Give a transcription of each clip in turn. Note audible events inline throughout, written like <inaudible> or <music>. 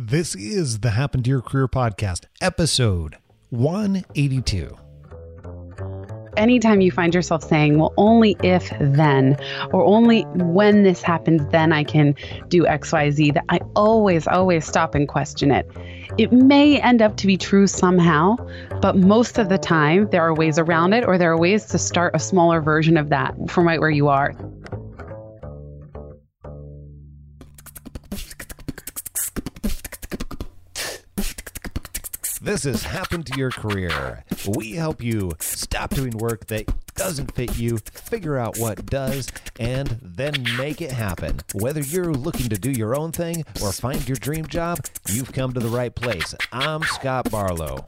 This is the Happen to Your Career podcast, episode 182. Anytime you find yourself saying, well, only if then, or only when this happens, then I can do XYZ, that I always, always stop and question it. It may end up to be true somehow, but most of the time there are ways around it, or there are ways to start a smaller version of that from right where you are. This has happened to Your Career. We help you stop doing work that doesn't fit you, figure out what does, and then make it happen. Whether you're looking to do your own thing or find your dream job, you've come to the right place. I'm Scott Barlow.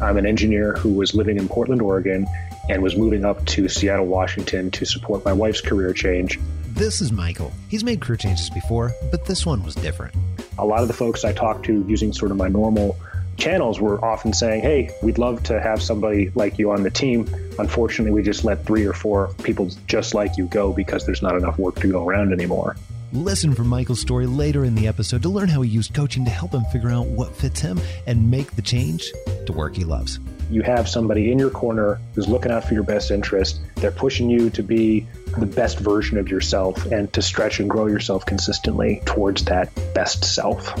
I'm an engineer who was living in Portland, Oregon, and was moving up to Seattle, Washington to support my wife's career change. This is Michael. He's made career changes before, but this one was different. A lot of the folks I talked to using sort of my normal channels were often saying, Hey, we'd love to have somebody like you on the team. Unfortunately, we just let three or four people just like you go because there's not enough work to go around anymore. Listen from Michael's story later in the episode to learn how he used coaching to help him figure out what fits him and make the change to work he loves. You have somebody in your corner who's looking out for your best interest. They're pushing you to be the best version of yourself and to stretch and grow yourself consistently towards that best self.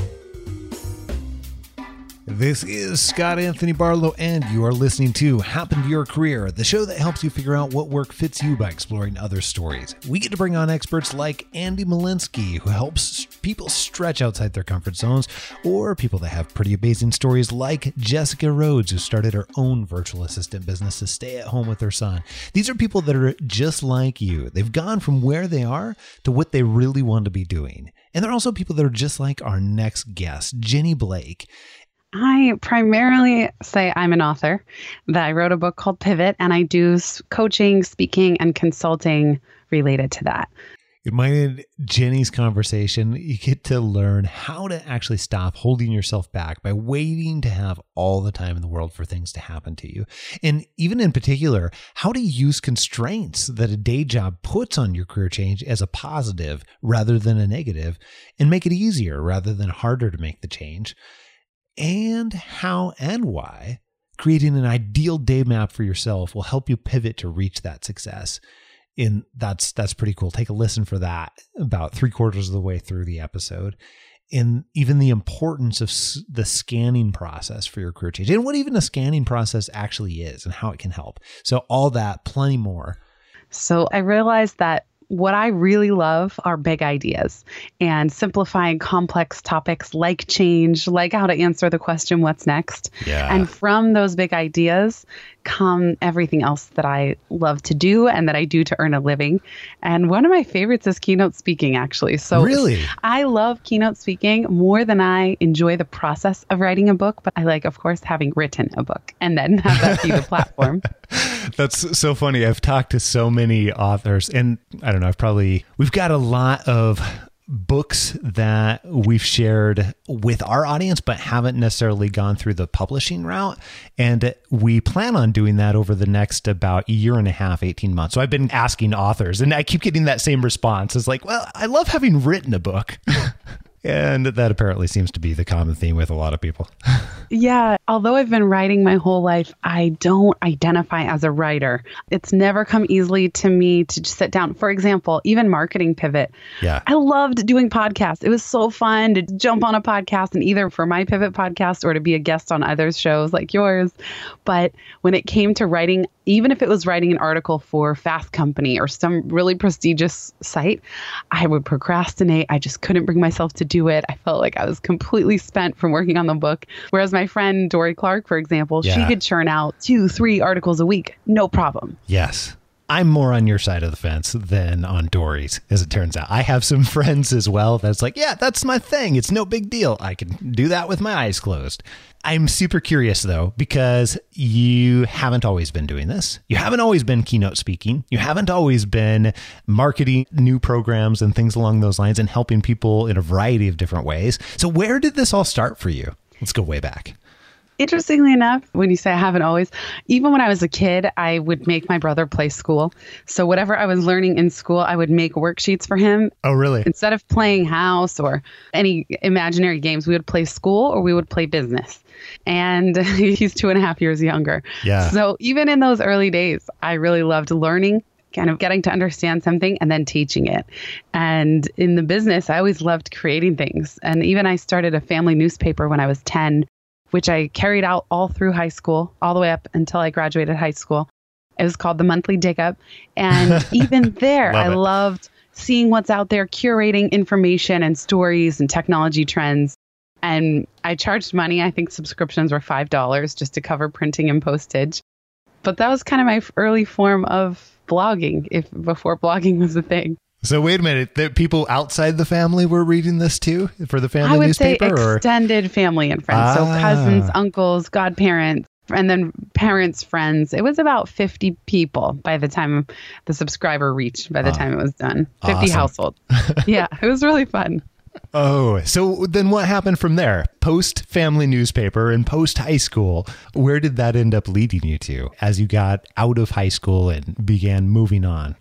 This is Scott Anthony Barlow, and you are listening to Happen to Your Career, the show that helps you figure out what work fits you by exploring other stories. We get to bring on experts like Andy Molinsky, who helps people stretch outside their comfort zones, or people that have pretty amazing stories like Jessica Rhodes, who started her own virtual assistant business to stay at home with her son. These are people that are just like you. They've gone from where they are to what they really want to be doing. And they're also people that are just like our next guest, Jenny Blake. I primarily say I'm an author, that I wrote a book called Pivot, and I do coaching, speaking, and consulting related to that. In my Jenny's conversation, you get to learn how to actually stop holding yourself back by waiting to have all the time in the world for things to happen to you. And even in particular, how to use constraints that a day job puts on your career change as a positive rather than a negative and make it easier rather than harder to make the change and how and why creating an ideal day map for yourself will help you pivot to reach that success. And that's that's pretty cool. Take a listen for that about three quarters of the way through the episode. And even the importance of the scanning process for your career change and what even a scanning process actually is and how it can help. So all that plenty more. So i realized that what I really love are big ideas and simplifying complex topics like change, like how to answer the question, what's next? Yeah. And from those big ideas everything else that I love to do and that I do to earn a living. And one of my favorites is keynote speaking, actually. So really, I love keynote speaking more than I enjoy the process of writing a book, but I like, of course, having written a book and then <laughs> have that be the platform. <laughs> That's so funny. I've talked to so many authors, and I don't know, I've probably, we've got a lot of books that we've shared with our audience, but haven't necessarily gone through the publishing route. And we plan on doing that over the next about a year and a half, 18 months. So I've been asking authors, and I keep getting that same response. It's like, well, I love having written a book. <laughs> And that apparently seems to be the common theme with a lot of people. <laughs> yeah. Although I've been writing my whole life, I don't identify as a writer. It's never come easily to me to just sit down. For example, even marketing pivot. Yeah. I loved doing podcasts. It was so fun to jump on a podcast and either for my pivot podcast or to be a guest on other shows like yours. But when it came to writing, even if it was writing an article for Fast Company or some really prestigious site, I would procrastinate. I just couldn't bring myself to do it. I felt like I was completely spent from working on the book. Whereas my friend Dorie Clark, for example, yeah. she could churn out two, three articles a week, no problem. Yes. I'm more on your side of the fence than on Dorie's, as it turns out. I have some <laughs> friends as well that's like, yeah, that's my thing. It's no big deal. I can do that with my eyes closed. I'm super curious though, because you haven't always been doing this. You haven't always been keynote speaking. You haven't always been marketing new programs and things along those lines and helping people in a variety of different ways. So, where did this all start for you? Let's go way back. Interestingly enough, when you say I haven't always, even when I was a kid, I would make my brother play school. So whatever I was learning in school, I would make worksheets for him. Oh, really? Instead of playing house or any imaginary games, we would play school or we would play business. And <laughs> he's two and a half years younger. Yeah. So even in those early days, I really loved learning kind of getting to understand something and then teaching it. And in the business, I always loved creating things. And even I started a family newspaper when I was 10 which I carried out all through high school, all the way up until I graduated high school. It was called the Monthly Dig Up. And <laughs> even there, Love I it. loved seeing what's out there, curating information and stories and technology trends. And I charged money. I think subscriptions were $5 just to cover printing and postage. But that was kind of my early form of blogging, if before blogging was a thing. So wait a minute. The people outside the family were reading this too for the family I would say newspaper, or extended family and friends. So Ah. cousins, uncles, godparents, and then parents, friends. It was about 50 people by the time the subscriber reached, by the Ah. time it was done. 50 Awesome. households. <laughs> yeah, it was really fun. oh, so then what happened from there? Post family newspaper and post high school. Where did that end up leading you to as you got out of high school and began moving on?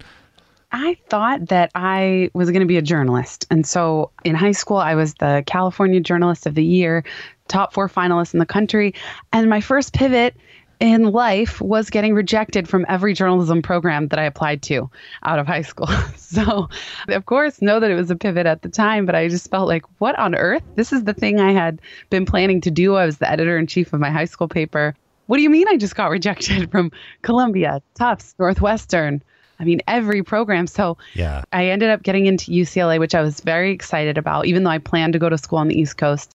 I thought that I was going to be a journalist. And so in high school, I was the California Journalist of the Year, top four finalist in the country. And my first pivot in life was getting rejected from every journalism program that I applied to out of high school. <laughs> So, of course, know that it was a pivot at the time, but I just felt like, what on earth? This is the thing I had been planning to do. I was the editor in chief of my high school paper. What do you mean I just got rejected <laughs> from Columbia, Tufts, Northwestern? I mean, every program. So Yeah. I ended up getting into UCLA, which I was very excited about, even though I planned to go to school on the East Coast.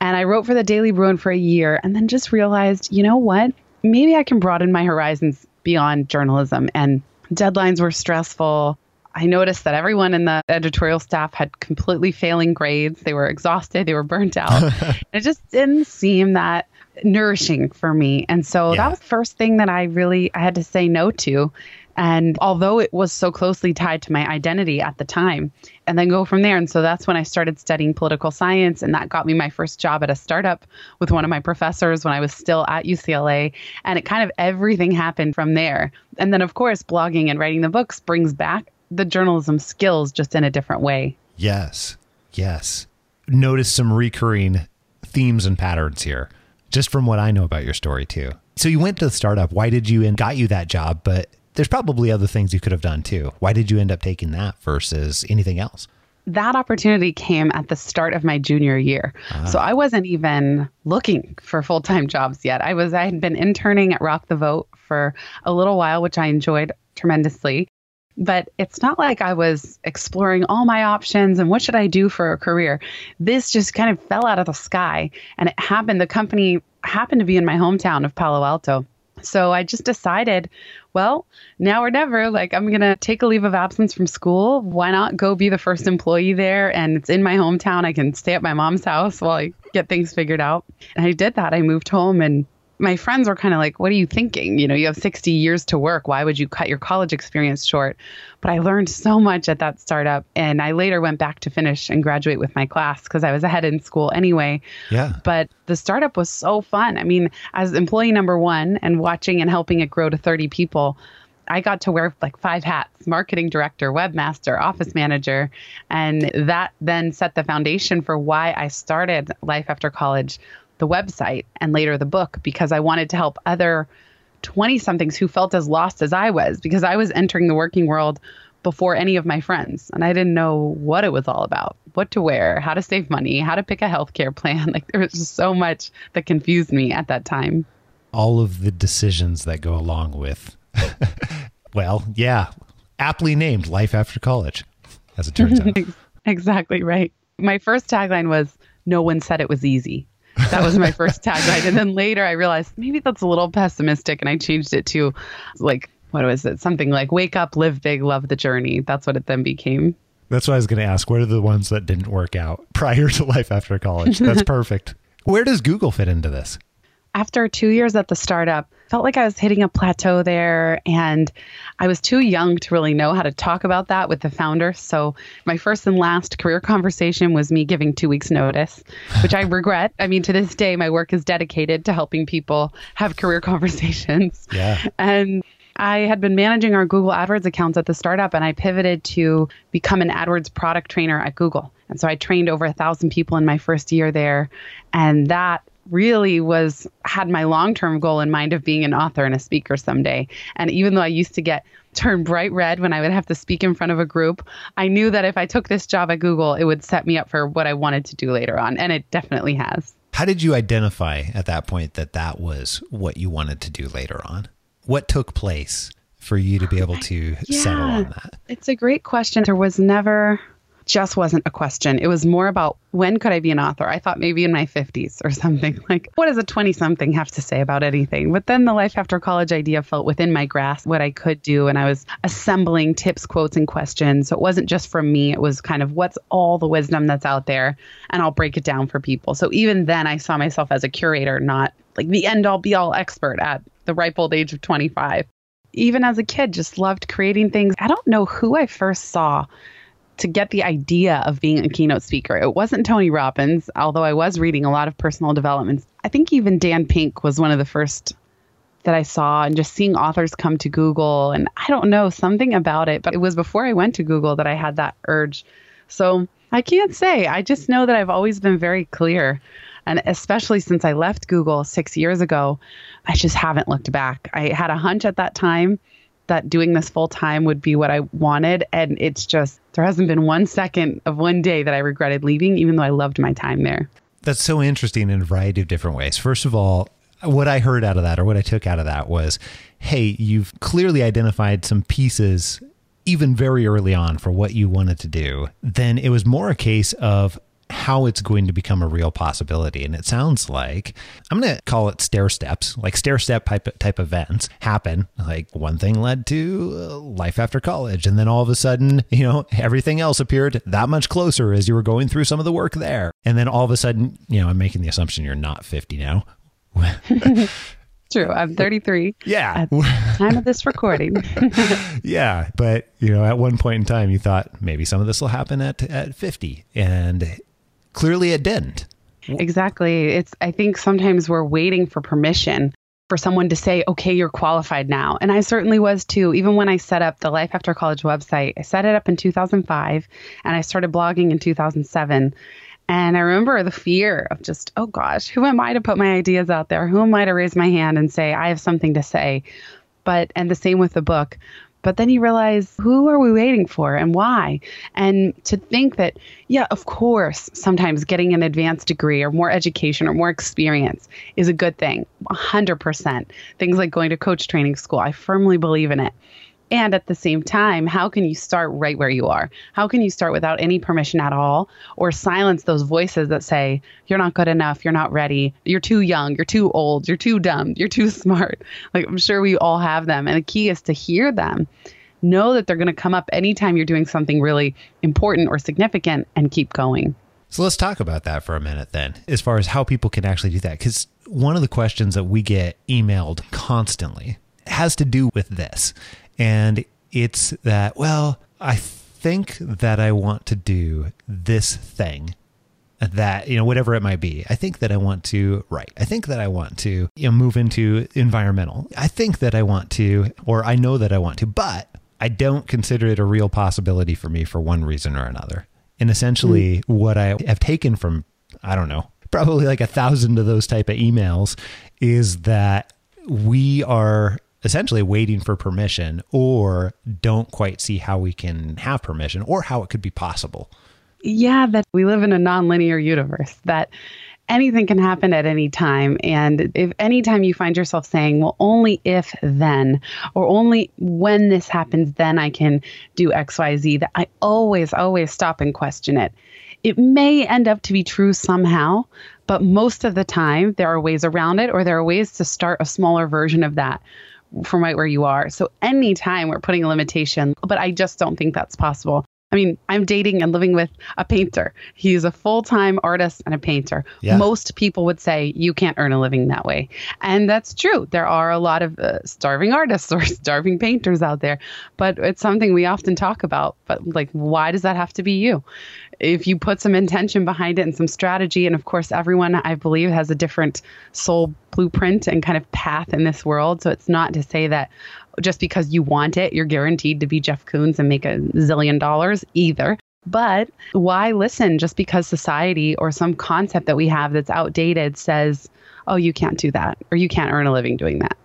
And I wrote for the Daily Bruin for a year and then just realized, you know what? Maybe I can broaden my horizons beyond journalism. And deadlines were stressful. I noticed that everyone in the editorial staff had completely failing grades. They were exhausted, they were burnt out. <laughs> it just didn't seem that nourishing for me. And so Yeah. that was the first thing that I really I had to say no to. And although it was so closely tied to my identity at the time, and then go from there. And so that's when I started studying political science. And that got me my first job at a startup with one of my professors when I was still at UCLA. And it kind of everything happened from there. And then, of course, blogging and writing the books brings back the journalism skills just in a different way. Yes. Yes. Notice some recurring themes and patterns here, just from what I know about your story, too. So you went to the startup. Why did you and got you that job? But there's probably other things you could have done too. Why did you end up taking that versus anything else? that opportunity came at the start of my junior year. Ah. So I wasn't even looking for full-time jobs yet. I was I had been interning at Rock the Vote for a little while, which I enjoyed tremendously. But it's not like I was exploring all my options and what should I do for a career. This just kind of fell out of the sky and it happened the company happened to be in my hometown of Palo Alto. So I just decided, well, now or never, like I'm going to take a leave of absence from school. Why not go be the first employee there? And it's in my hometown. I can stay at my mom's house while I get things figured out. And I did that. I moved home and my friends were kind of like, What are you thinking? You know, you have 60 years to work. Why would you cut your college experience short? But I learned so much at that startup. And I later went back to finish and graduate with my class because I was ahead in school anyway Yeah. but the startup was so fun. I mean, as employee number one and watching and helping it grow to 30 people, I got to wear like five hats marketing director, webmaster, office manager. And that then set the foundation for why I started Life After College, the website, and later the book, because I wanted to help other 20 somethings who felt as lost as I was, because I was entering the working world before any of my friends and I didn't know what it was all about, what to wear, how to save money, how to pick a healthcare plan. <laughs> Like there was just so much that confused me at that time. All of the decisions that go along with, <laughs> well, yeah, aptly named Life After College, as it turns <laughs> out. exactly right. My first tagline was no one said it was easy. That was my first tagline. And then later I realized maybe that's a little pessimistic and I changed it to like what was it? Something like wake up, live big, love the journey. That's what it then became. That's what I was going to ask. What are the ones that didn't work out prior to Life After College? That's <laughs> perfect. Where does Google fit into this? After two years at the startup, felt like I was hitting a plateau there and I was too young to really know how to talk about that with the founder. So my first and last career conversation was me giving two weeks notice, which I <laughs> regret. I mean, to this day, my work is dedicated to helping people have career <laughs> conversations. Yeah. And I had been managing our Google AdWords accounts at the startup and I pivoted to become an AdWords product trainer at Google. And so I trained over a thousand people in my first year there. And that really was had my long-term goal in mind of being an author and a speaker someday. And even though I used to get turned bright red when I would have to speak in front of a group, I knew that if I took this job at Google, it would set me up for what I wanted to do later on, and it definitely has. How did you identify at that point that that was what you wanted to do later on? What took place for you to be able to Yeah. settle on that? It's a great question. There was never just wasn't a question. It was more about when could I be an author? I thought maybe in my 50s or <laughs> something. Like, what does a 20 something have to say about anything? But then the life after college idea felt within my grasp what I could do. And I was assembling tips, quotes, and questions. So it wasn't just from me, it was kind of what's all the wisdom that's out there, and I'll break it down for people. So even then, I saw myself as a curator, not like the end all be all expert at the ripe old age of 25 even as a kid, just loved creating things. I don't know who I first saw to get the idea of being a keynote speaker. It wasn't Tony Robbins, although I was reading a lot of personal developments. I think even Dan Pink was one of the first that I saw, and just seeing authors come to Google. And I don't know, something about it, but it was before I went to Google that I had that urge. So I can't say. I just know that I've always been very clear. And especially since I left Google six years ago, I just haven't looked back. I had a hunch at that time that doing this full time would be what I wanted. And it's just, there hasn't been one second of one day that I regretted leaving, even though I loved my time there. That's so interesting in a variety of different ways. First of all, what I heard out of that or what I took out of that was hey, you've clearly identified some pieces even very early on for what you wanted to do. Then it was more a case of how it's going to become a real possibility. And it sounds like I'm going to call it stair steps, like stair step type, type events happen. Like one thing led to uh, life after college. And then all of a sudden, <laughs> you know, everything else appeared that much closer as you were going through some of the work there. And then all of a sudden, you know, I'm making the assumption you're not 50 now. <laughs> True. I'm 33 Yeah. at the time of this recording. <laughs> yeah. But, you know, at one point in time, you thought maybe some of this will happen at, at 50. And clearly it didn't. exactly. It's, I think sometimes we're waiting for permission for someone to say, okay, you're qualified now. And I certainly was too. Even when I set up the Life After College website, I set it up in 2005 and I started blogging in 2007. And I remember the fear of just, oh gosh, who am I to put my ideas out there? Who am I to raise my hand and say, I have something to say? But, and the same with the book. But then you realize, who are we waiting for and why? And to think that, yeah, of course, sometimes getting an advanced degree or more education or more experience is a good thing. 100%. Things like going to coach training school, I firmly believe in it. And at the same time, how can you start right where you are? How can you start without any permission at all or silence those voices that say, you're not good enough, you're not ready, you're too young, you're too old, you're too dumb, you're too <laughs> smart? Like, I'm sure we all have them. And the key is to hear them. Know that they're going to come up anytime you're doing something really important or significant and keep going. So let's talk about that for a minute then, as far as how people can actually do that. Because one of the questions that we get emailed constantly has to do with this. And it's that, well, I think that I want to do this thing that you know whatever it might be. I think that i want to write. I think that i want to you know move into environmental. I think that i want to or i know that i want to but i don't consider it a real possibility for me for one reason or another. And essentially mm. what i have taken from i don't know probably like a thousand of those type of emails is that we are essentially waiting for permission or don't quite see how we can have permission or how it could be possible yeah, that we live in a nonlinear universe, that anything can happen at any time. And if anytime you find yourself saying, well, only if then, or only when this happens, then I can do XYZ, that I always, always stop and question it. It may end up to be true somehow, but most of the time there are ways around it, or there are ways to start a smaller version of that from right where you are. So anytime we're putting a limitation, but I just don't think that's possible. I mean, I'm dating and living with a painter. He's a full time artist and a painter. Yeah. Most people would say you can't earn a living that way. And that's true. There are a lot of uh, starving artists <laughs> or starving painters out there, but it's something we often talk about. But, like, why does that have to be you? If you put some intention behind it and some strategy, and of course, everyone I believe has a different soul blueprint and kind of path in this world. So it's not to say that just because you want it, you're guaranteed to be Jeff Koons and make a zillion dollars either. But why listen just because society or some concept that we have that's outdated says, oh, you can't do that or you can't earn a living doing that?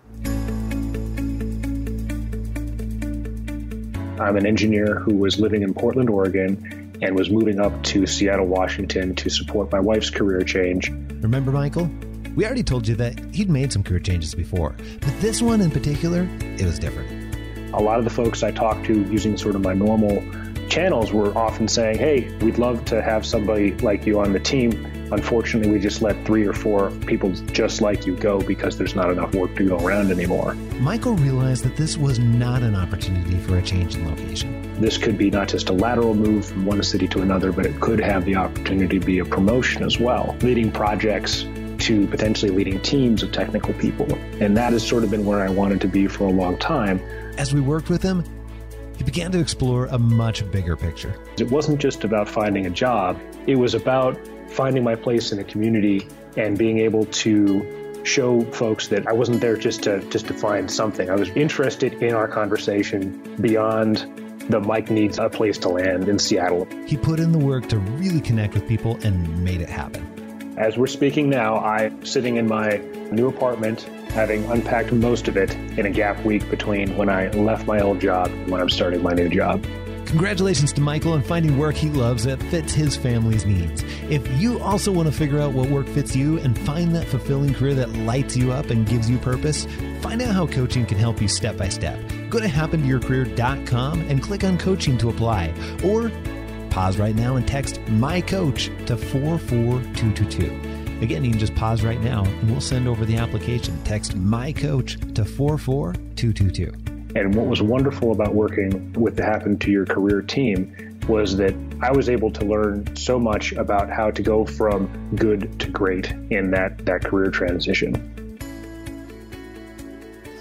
I'm an engineer who was living in Portland, Oregon, and was moving up to Seattle, Washington to support my wife's career change. Remember, Michael? We already told you that he'd made some career changes before, but this one in particular, it was different. A lot of the folks I talked to using sort of my normal channels were often saying, Hey, we'd love to have somebody like you on the team. Unfortunately, we just let three or four people just like you go because there's not enough work to go around anymore. Michael realized that this was not an opportunity for a change in location. This could be not just a lateral move from one city to another, but it could have the opportunity to be a promotion as well. Leading projects to potentially leading teams of technical people. And that has sort of been where I wanted to be for a long time. As we worked with him, he began to explore a much bigger picture. It wasn't just about finding a job, it was about finding my place in a community and being able to show folks that I wasn't there just to just to find something. I was interested in our conversation beyond the Mike needs a place to land in Seattle. He put in the work to really connect with people and made it happen. As we're speaking now, I'm sitting in my new apartment, having unpacked most of it in a gap week between when I left my old job and when I'm starting my new job. Congratulations to Michael on finding work he loves that fits his family's needs. If you also want to figure out what work fits you and find that fulfilling career that lights you up and gives you purpose, find out how coaching can help you step by step. Go to happentoyourcareer.com and click on coaching to apply. Or pause right now and text my coach to 44222. Again, you can just pause right now and we'll send over the application. Text my coach to 44222. And what was wonderful about working with the Happen to Your Career team was that I was able to learn so much about how to go from good to great in that, that career transition.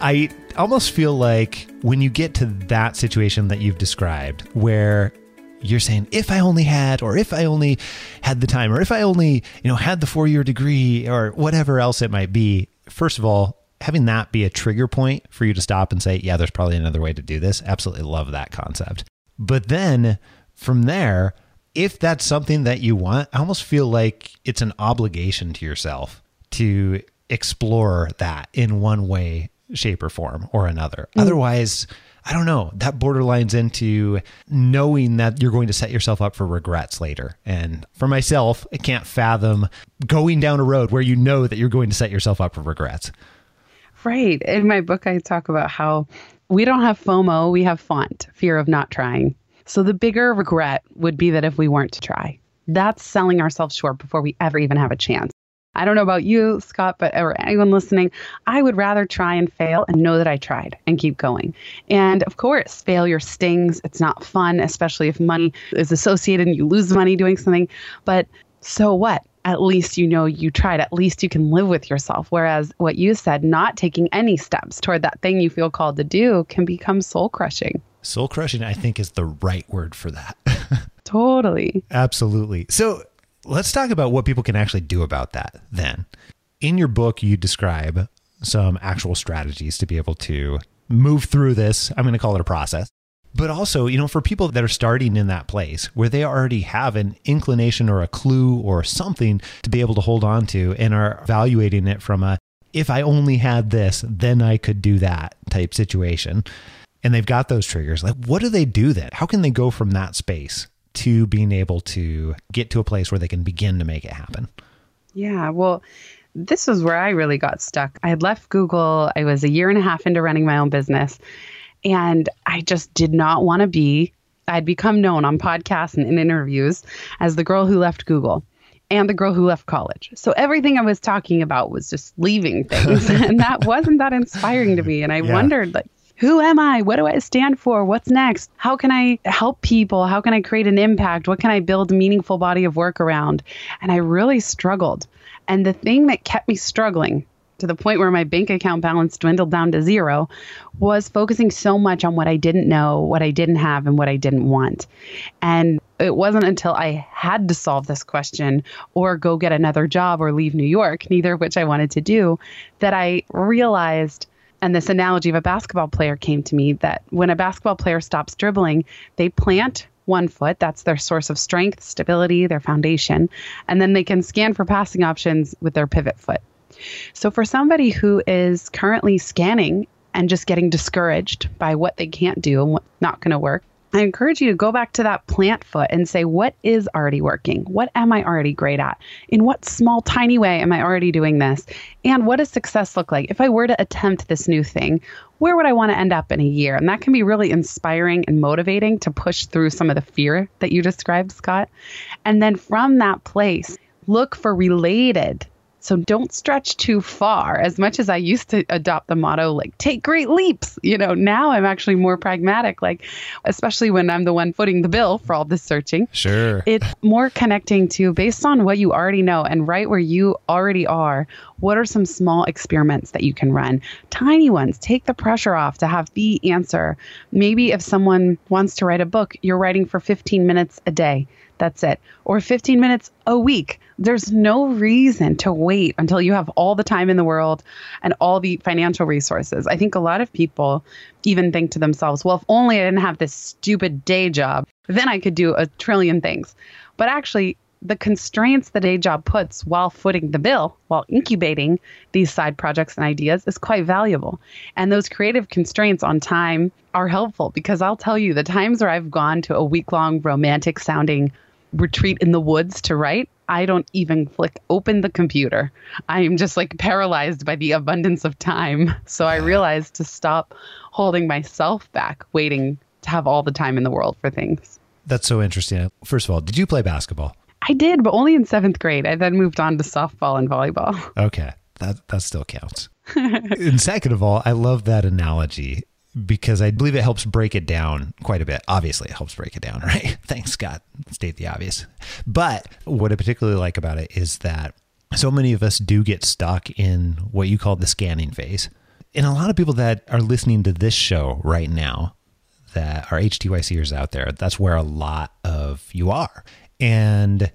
I almost feel like when you get to that situation that you've described, where you're saying if i only had or if i only had the time or if i only you know had the four year degree or whatever else it might be first of all having that be a trigger point for you to stop and say yeah there's probably another way to do this absolutely love that concept but then from there if that's something that you want i almost feel like it's an obligation to yourself to explore that in one way shape or form or another mm. otherwise I don't know, that borderlines into knowing that you're going to set yourself up for regrets later. And for myself, I can't fathom going down a road where you know that you're going to set yourself up for regrets. Right. In my book, I talk about how we don't have FOMO, we have FONT, fear of not trying. So the bigger regret would be that if we weren't to try. That's selling ourselves short before we ever even have a chance. I don't know about you, Scott, but or anyone listening, I would rather try and fail and know that I tried and keep going. And of course, failure stings. It's not fun, especially if money is associated and you lose money doing something. But so what? At least you know you tried. At least you can live with yourself. Whereas what you said, not taking any steps toward that thing you feel called to do can become soul crushing. Soul crushing, I think, is the right word for that. <laughs> totally. Absolutely. So, let's talk about what people can actually do about that then. In your book, you describe some actual strategies to be able to move through this. I'm going to call it a process. But also, you know, for people that are starting in that place where they already have an inclination or a clue or something to be able to hold on to and are evaluating it from a, if I only had this, then I could do that type situation. And they've got those triggers. Like, what do they do then? How can they go from that space to being able to get to a place where they can begin to make it happen? Yeah, well, this was where I really got stuck. I had left Google. I was a year and a half into running my own business, and I just did not want to be. I'd become known on podcasts and in interviews as the girl who left Google and the girl who left college. So everything I was talking about was just leaving <laughs> things, <laughs> and that wasn't that inspiring to me. And I yeah. wondered, like, who am I? What do I stand for? What's next? How can I help people? How can I create an impact? What can I build a meaningful body of work around? And I really struggled. And the thing that kept me struggling to the point where my bank account balance dwindled down to zero was focusing so much on what I didn't know, what I didn't have, and what I didn't want. And it wasn't until I had to solve this question or go get another job or leave New York, neither of which I wanted to do, that I realized. And this analogy of a basketball player came to me that when a basketball player stops dribbling, they plant one foot. That's their source of strength, stability, their foundation. And then they can scan for passing options with their pivot foot. So, for somebody who is currently scanning and just getting discouraged by what they can't do and what's not going to work, I encourage you to go back to that plant foot and say, what is already working? What am I already great at? In what small, tiny way am I already doing this? And what does success look like? If I were to attempt this new thing, where would I want to end up in a year? And that can be really inspiring and motivating to push through some of the fear that you described, Scott. And then from that place, look for related so don't stretch too far. As much as I used to adopt the motto, like, take great leaps, you know, now I'm actually more pragmatic, like, especially when I'm the one footing the bill for all this searching. Sure. It's more connecting to based on what you already know and right where you already are. What are some small experiments that you can run? Tiny ones. Take the pressure off to have the answer. Maybe if someone wants to write a book, you're writing for 15 minutes a day. That's it. Or 15 minutes a week. There's no reason to wait until you have all the time in the world and all the financial resources. I think a lot of people even think to themselves, well, if only I didn't have this stupid day job, then I could do a trillion things. But actually, the constraints the day job puts while footing the bill, while incubating these side projects and ideas, is quite valuable. And those creative constraints on time are helpful because I'll tell you the times where I've gone to a week long romantic sounding retreat in the woods to write, I don't even flick open the computer. I am just like paralyzed by the abundance of time. So I realized to stop holding myself back, waiting to have all the time in the world for things. That's so interesting. First of all, did you play basketball? I did, but only in seventh grade. I then moved on to softball and volleyball. <laughs> Okay. That that still counts. and second of all, I love that analogy because I believe it helps break it down quite a bit. Obviously, it helps break it down, <laughs> right? Thanks, Scott. State the obvious. But what I particularly like about it is that so many of us do get stuck in what you call the scanning phase. And a lot of people that are listening to this show right now that are HTYCers out there, that's where a lot of you are. And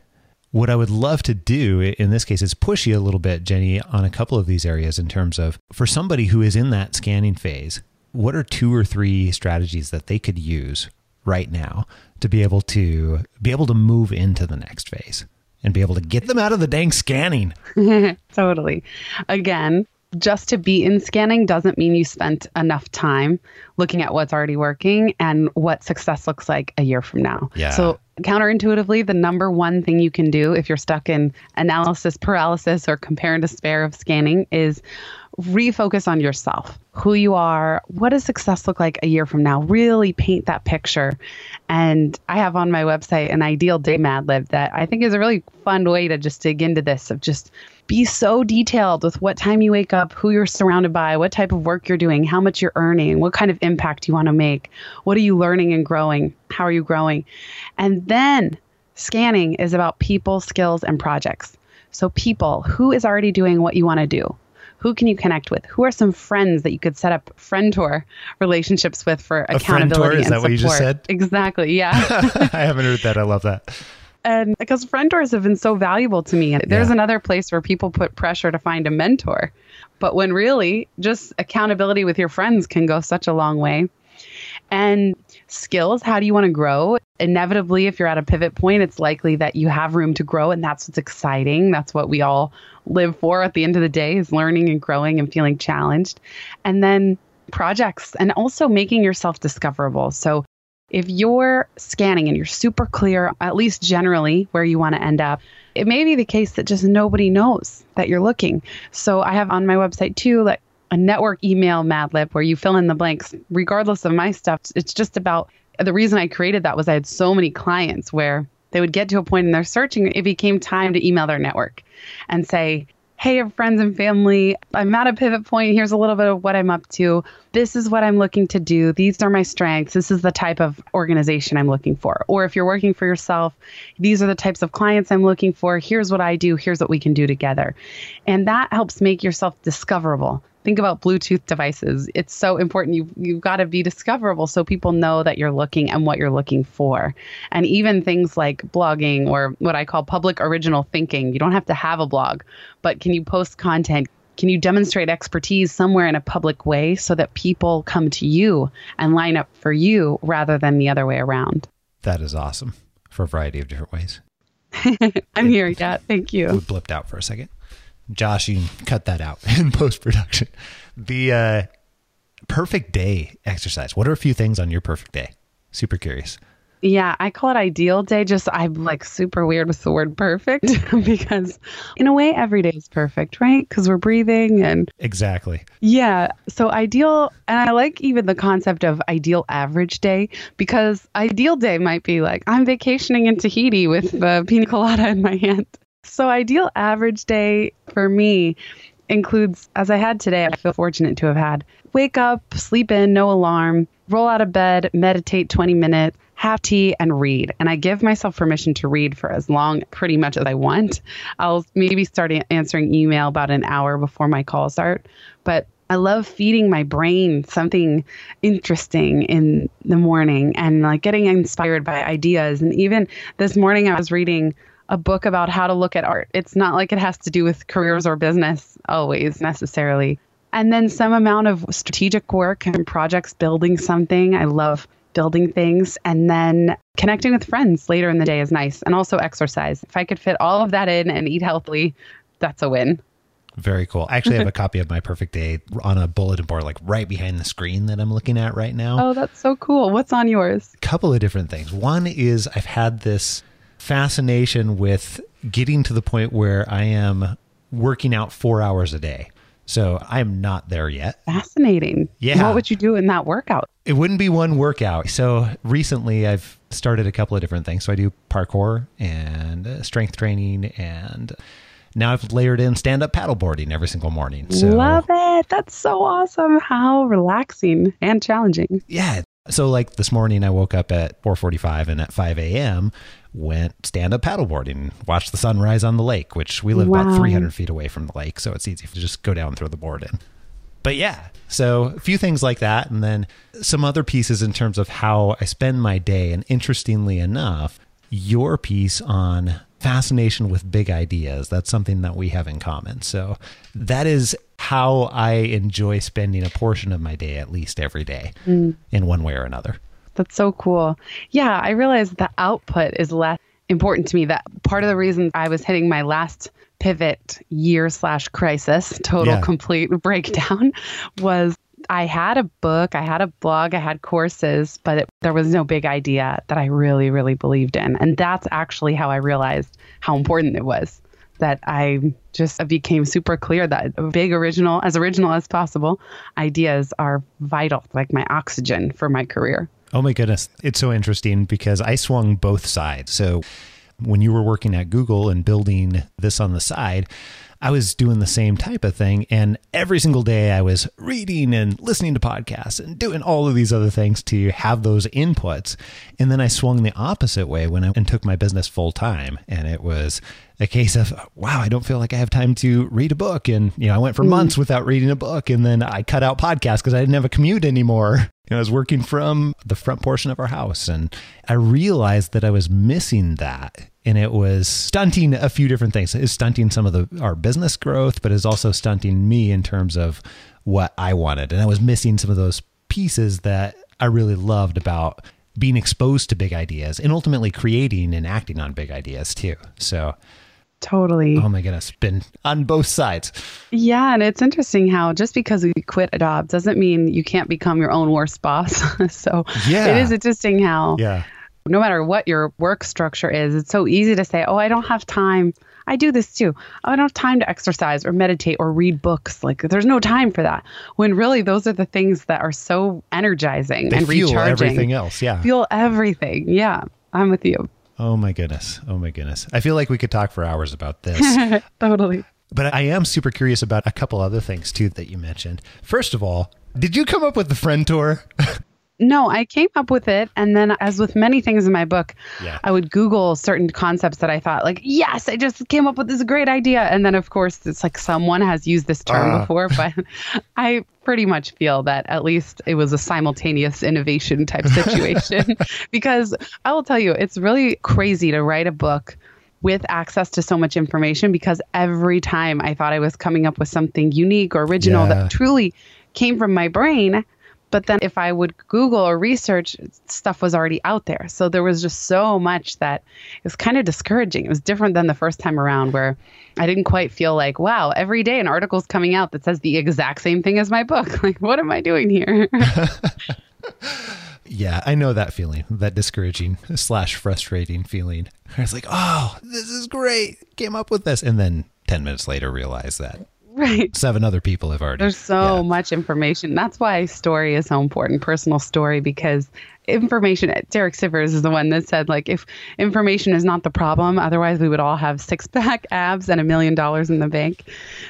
what I would love to do in this case is push you a little bit, Jenny, on a couple of these areas in terms of for somebody who is in that scanning phase, what are two or three strategies that they could use right now to be able to be able to move into the next phase and be able to get them out of the dang scanning? <laughs> totally. Again, just to be in scanning doesn't mean you spent enough time looking at what's already working and what success looks like a year from now. Yeah. So counterintuitively, the number one thing you can do if you're stuck in analysis paralysis or compare and despair of scanning is refocus on yourself, who you are, what does success look like a year from now? Really paint that picture. And I have on my website an ideal day Mad Lib that I think is a really fun way to just dig into this of just be so detailed with what time you wake up, who you're surrounded by, what type of work you're doing, how much you're earning, what kind of impact you want to make, what are you learning and growing, how are you growing. And then scanning is about people, skills, and projects. So, people, who is already doing what you want to do? Who can you connect with? Who are some friends that you could set up friendtor relationships with for A accountability friendtor? Is and that support? what you just said? Exactly. Yeah. <laughs> I haven't heard that. I love that. And because friendtors have been so valuable to me. There's Yeah. another place where people put pressure to find a mentor, but when really just accountability with your friends can go such a long way. And skills, how do you want to grow? Inevitably, if you're at a pivot point, it's likely that you have room to grow, and that's what's exciting. That's what we all live for at the end of the day is learning and growing and feeling challenged. And then projects and also making yourself discoverable. So if you're scanning and you're super clear, at least generally where you want to end up, it may be the case that just nobody knows that you're looking. So I have on my website too, like a network email Madlib where you fill in the blanks. Regardless of my stuff, it's just about the reason I created that was I had so many clients where they would get to a point in their searching, it became time to email their network and say, hey, friends and family, I'm at a pivot point. Here's a little bit of what I'm up to. This is what I'm looking to do. These are my strengths. This is the type of organization I'm looking for. Or if you're working for yourself, these are the types of clients I'm looking for. Here's what I do. Here's what we can do together. And that helps make yourself discoverable think about Bluetooth devices. It's so important. You you've got to be discoverable so people know that you're looking and what you're looking for. And even things like blogging or what I call public original thinking. You don't have to have a blog, but can you post content? Can you demonstrate expertise somewhere in a public way so that people come to you and line up for you rather than the other way around? That is awesome for a variety of different ways. <laughs> I'm here, yeah. Thank you. We blipped out for a second. Josh, you can cut that out <laughs> in post production. The uh, perfect day exercise. What are a few things on your perfect day? Super curious. Yeah, I call it ideal day. Just I'm like super weird with the word perfect <laughs> because, in a way, every day is perfect, right? Because we're breathing and. Exactly. Yeah. So ideal, and I like even the concept of ideal average day because ideal day might be like I'm vacationing in Tahiti with the pina colada in my hand. So, ideal average day for me includes, as I had today, I feel fortunate to have had wake up, sleep in, no alarm, roll out of bed, meditate 20 minutes, have tea, and read. And I give myself permission to read for as long, pretty much as I want. I'll maybe start answering email about an hour before my call start. But I love feeding my brain something interesting in the morning and like getting inspired by ideas. And even this morning, I was reading a book about how to look at art. It's not like it has to do with careers or business always necessarily. And then some amount of strategic work and projects building something. I love building things. And then connecting with friends later in the day is nice. And also exercise. If I could fit all of that in and eat healthily, that's a win. Very cool. I actually have a <laughs> copy of my perfect day on a bulletin board, like right behind the screen that I'm looking at right now. Oh, that's so cool. What's on yours? A couple of different things. One is I've had this fascination with getting to the point where I am working out four hours a day. So I'm not there yet. Fascinating. Yeah. What would you do in that workout? It wouldn't be one workout. So recently I've started a couple of different things. So I do parkour and uh, strength training and now I've layered in stand up paddleboarding every single morning. So Love it. That's so awesome. How relaxing and challenging. Yeah. So like this morning I woke up at 4:45 and at 5 a.m went stand up paddleboarding, watched the sunrise on the lake, which we live wow. about 300 feet away from the lake. So it's easy to just go down and throw the board in. But yeah, so a few things like that. And then some other pieces in terms of how I spend my day. And interestingly enough, your piece on fascination with big ideas, that's something that we have in common. So that is how I enjoy spending a portion of my day, at least every day, mm. in one way or another. That's so cool. Yeah, I realized the output is less important to me. That part of the reason I was hitting my last pivot year slash crisis, total yeah. complete <laughs> breakdown, was I had a book, I had a blog, I had courses, but it, there was no big idea that I really, really believed in. And that's actually how I realized how important it was. That I just became super clear that big original, as original as possible, ideas are vital, like my oxygen for my career. Oh my goodness. It's so interesting because I swung both sides. So when you were working at Google and building this on the side, I was doing the same type of thing. And every single day I was reading and listening to podcasts and doing all of these other things to have those inputs. And then I swung the opposite way when I and took my business full time. And it was a case of, wow, I don't feel like I have time to read a book. And, you know, I went for mm. months without reading a book. And then I cut out podcasts because I didn't have a commute anymore. I was working from the front portion of our house and I realized that I was missing that. And it was stunting a few different things. It's stunting some of the our business growth, but it's also stunting me in terms of what I wanted. And I was missing some of those pieces that I really loved about being exposed to big ideas and ultimately creating and acting on big ideas too. So Totally. Oh my goodness, been on both sides. Yeah, and it's interesting how just because we quit a job doesn't mean you can't become your own worst boss. <laughs> so yeah. it is interesting how yeah. no matter what your work structure is, it's so easy to say, "Oh, I don't have time." I do this too. I don't have time to exercise or meditate or read books. Like there's no time for that. When really those are the things that are so energizing they and fuel recharging. Everything else, yeah. Fuel everything. Yeah, I'm with you. Oh my goodness. Oh my goodness. I feel like we could talk for hours about this. <laughs> totally. But I am super curious about a couple other things too that you mentioned. First of all, did you come up with the friendtor? <laughs> No, I came up with it. And then, as with many things in my book, Yeah. I would Google certain concepts that I thought, like, yes, I just came up with this great idea. And then, of course, it's like someone has used this term Ah. before, <laughs> but I pretty much feel that at least it was a simultaneous innovation type <laughs> situation. <laughs> because I will tell you, it's really crazy to write a book with access to so much information because every time I thought I was coming up with something unique or original Yeah. that truly came from my brain. But then if I would Google or research, stuff was already out there. So there was just so much that it was kind of discouraging. It was different than the first time around where I didn't quite feel like, wow, every day an article's coming out that says the exact same thing as my book. <laughs> Like, what am I doing here? <laughs> Yeah, I know that feeling, that discouraging slash frustrating feeling. I was like, oh, this is great. Came up with this. And then 10 minutes later, realize that <laughs> right. seven other people have already. There's so Yeah. much information. That's why story is so important, personal story, because information. Derek Sivers is the one that said, like, if information is not the problem, otherwise we would all have six pack <laughs> abs and a million dollars in the bank.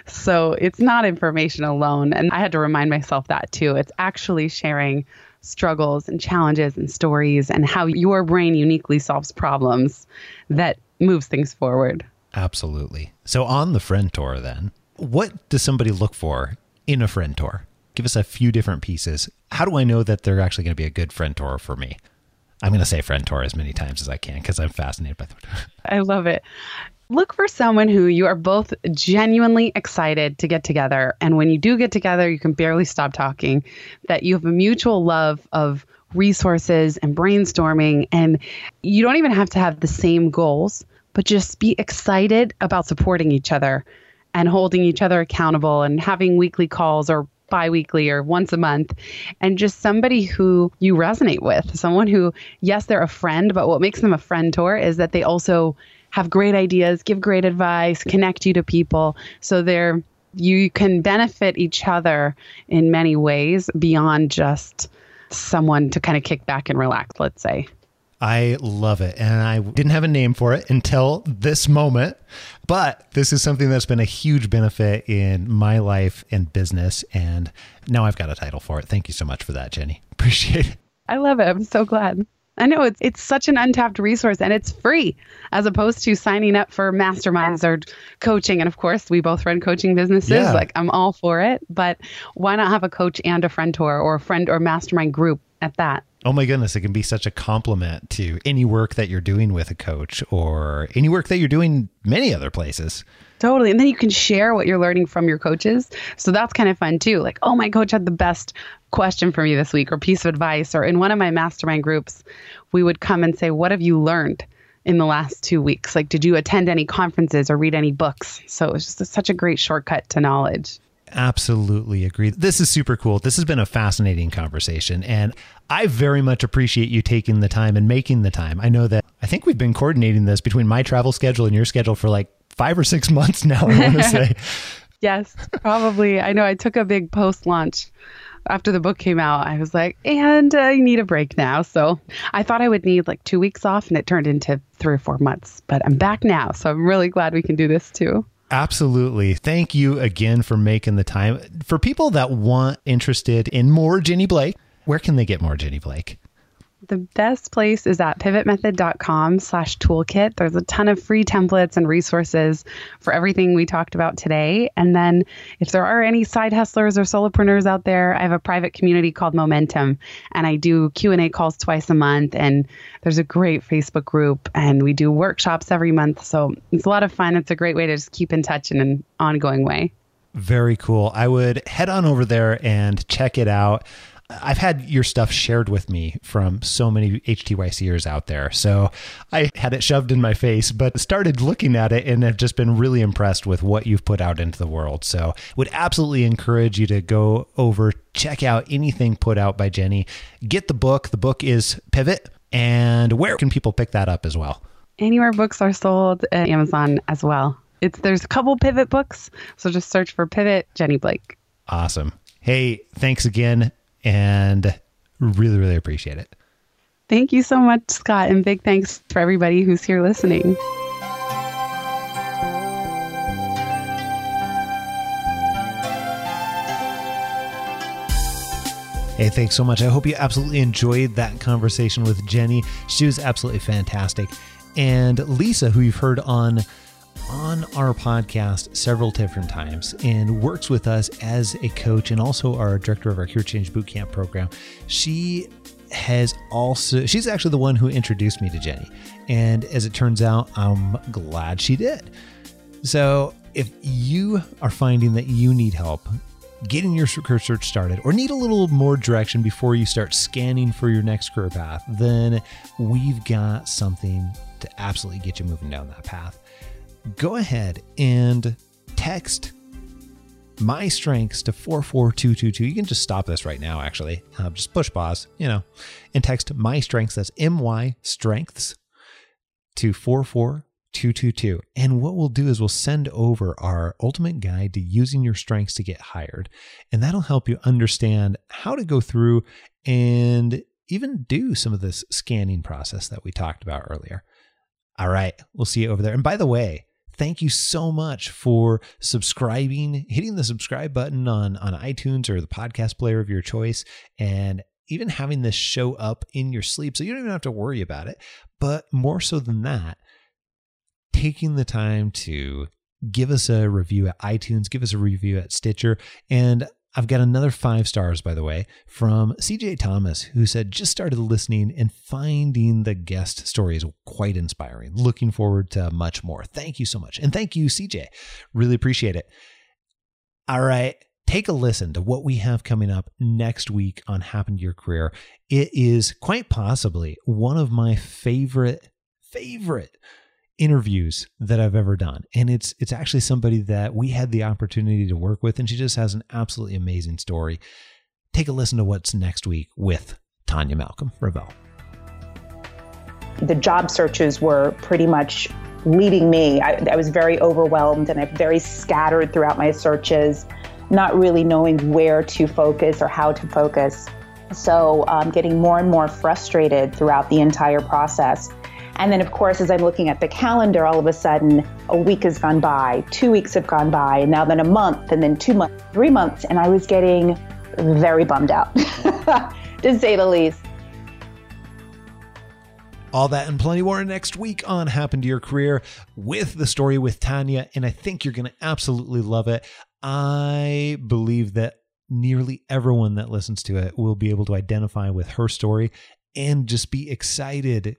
So it's not information alone. And I had to remind myself that too. It's actually sharing struggles and challenges and stories and how your brain uniquely solves problems that moves things forward. Absolutely. So, on the friendtor, then, what does somebody look for in a friendtor? Give us a few different pieces. How do I know that they're actually going to be a good friendtor for me? I'm going to say friendtor as many times as I can because I'm fascinated by that. <laughs> I love it. Look for someone who you are both genuinely excited to get together. And when you do get together, you can barely stop talking, that you have a mutual love of resources and brainstorming. And you don't even have to have the same goals, but just be excited about supporting each other and holding each other accountable and having weekly calls or bi-weekly or once a month and just somebody who you resonate with someone who yes they're a friend but what makes them a friendtor is that they also have great ideas give great advice connect you to people. So they're you can benefit each other in many ways beyond just someone to kind of kick back and relax let's say I love it. And I didn't have a name for it until this moment. But this is something that's been a huge benefit in my life and business. And now I've got a title for it. Thank you so much for that, Jenny. <laughs> Appreciate it. I love it. I'm so glad. I know it's it's such an untapped resource and it's free as opposed to signing up for masterminds or coaching. And of course, we both run coaching businesses. Yeah. Like I'm all for it, but why not have a coach and a friendtor or a friend or mastermind group at that? Oh my goodness, it can be such a complement to any work that you're doing with a coach or any work that you're doing many other places. Totally. And then you can share what you're learning from your coaches. So that's kind of fun too. Like, oh, my coach had the best question for me this week or piece of advice. Or in one of my mastermind groups, we would come and say, what have you learned in the last two weeks? Like, did you attend any conferences or read any books? So it was just a, such a great shortcut to knowledge. Absolutely agree. This is super cool. This has been a fascinating conversation. And I very much appreciate you taking the time and making the time. I know that I think we've been coordinating this between my travel schedule and your schedule for like five or six <laughs> months now, I want to say. <laughs> Yes, probably. I know I took a big post launch after the book came out. I was like, and uh, I need a break now. So I thought I would need like two weeks off, and it turned into three or four months. But I'm back now. So I'm really glad we can do this too. Absolutely. Thank you again for making the time. For people that want interested in more Jenny Blake, where can they get more Jenny Blake? The best place is at pivotmethod.com slash toolkit. There's a ton of free templates and resources for everything we talked about today. And then if there are any side hustlers or solopreneurs out there, I have a private community called Momentum and I do Q&A calls twice a month and there's a great Facebook group and we do workshops every month. So it's a lot of fun. It's a great way to just keep in touch in an ongoing way. Very cool. I would head on over there and check it out. I've had your stuff shared with me from so many HTYCers out there. So I had it shoved in my face, but started looking at it and have just been really impressed with what you've put out into the world. So would absolutely encourage you to go over, check out anything put out by Jenny. Get the book. The book is Pivot. And where can people pick that up as well? Anywhere books are sold at Amazon as well. It's there's a couple pivot books, so just search for Pivot Jenny Blake. Awesome. Hey, thanks again and really, really appreciate it. Thank you so much, Scott, and big thanks for everybody who's here listening. Hey, thanks so much. I hope you absolutely enjoyed that conversation with Jenny. She was absolutely fantastic. And Lisa, who you've heard on on our podcast several different times and works with us as a coach and also our director of our Career Change Bootcamp program. She has also, she's actually the one who introduced me to Jenny. And as it turns out, I'm glad she did. So if you are finding that you need help getting your career search started or need a little more direction before you start scanning for your next career path, then we've got something to absolutely get you moving down that path. Go ahead and text my strengths to 44222. You can just stop this right now, actually. Uh, just push pause, you know, and text my strengths. That's MY strengths to 44222. And what we'll do is we'll send over our ultimate guide to using your strengths to get hired. And that'll help you understand how to go through and even do some of this scanning process that we talked about earlier. All right, we'll see you over there. And by the way, thank you so much for subscribing, hitting the subscribe button on, on iTunes or the podcast player of your choice, and even having this show up in your sleep so you don't even have to worry about it. But more so than that, taking the time to give us a review at iTunes, give us a review at Stitcher, and I've got another five stars, by the way, from CJ Thomas, who said, just started listening and finding the guest stories quite inspiring. Looking forward to much more. Thank you so much. And thank you, CJ. Really appreciate it. All right. Take a listen to what we have coming up next week on Happen to Your Career. It is quite possibly one of my favorite, favorite interviews that I've ever done. And it's it's actually somebody that we had the opportunity to work with and she just has an absolutely amazing story. Take a listen to what's next week with Tanya Malcolm Ravel. The job searches were pretty much leading me. I, I was very overwhelmed and I very scattered throughout my searches, not really knowing where to focus or how to focus. So, um, getting more and more frustrated throughout the entire process. And then, of course, as I'm looking at the calendar, all of a sudden a week has gone by, two weeks have gone by, and now then a month, and then two months, three months, and I was getting very bummed out, <laughs> to say the least. All that and plenty more next week on Happen to Your Career with the story with Tanya. And I think you're going to absolutely love it. I believe that nearly everyone that listens to it will be able to identify with her story and just be excited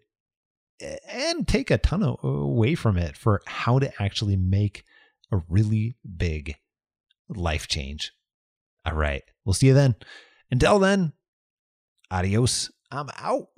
and take a ton of, away from it for how to actually make a really big life change. All right. We'll see you then. Until then, adios. I'm out.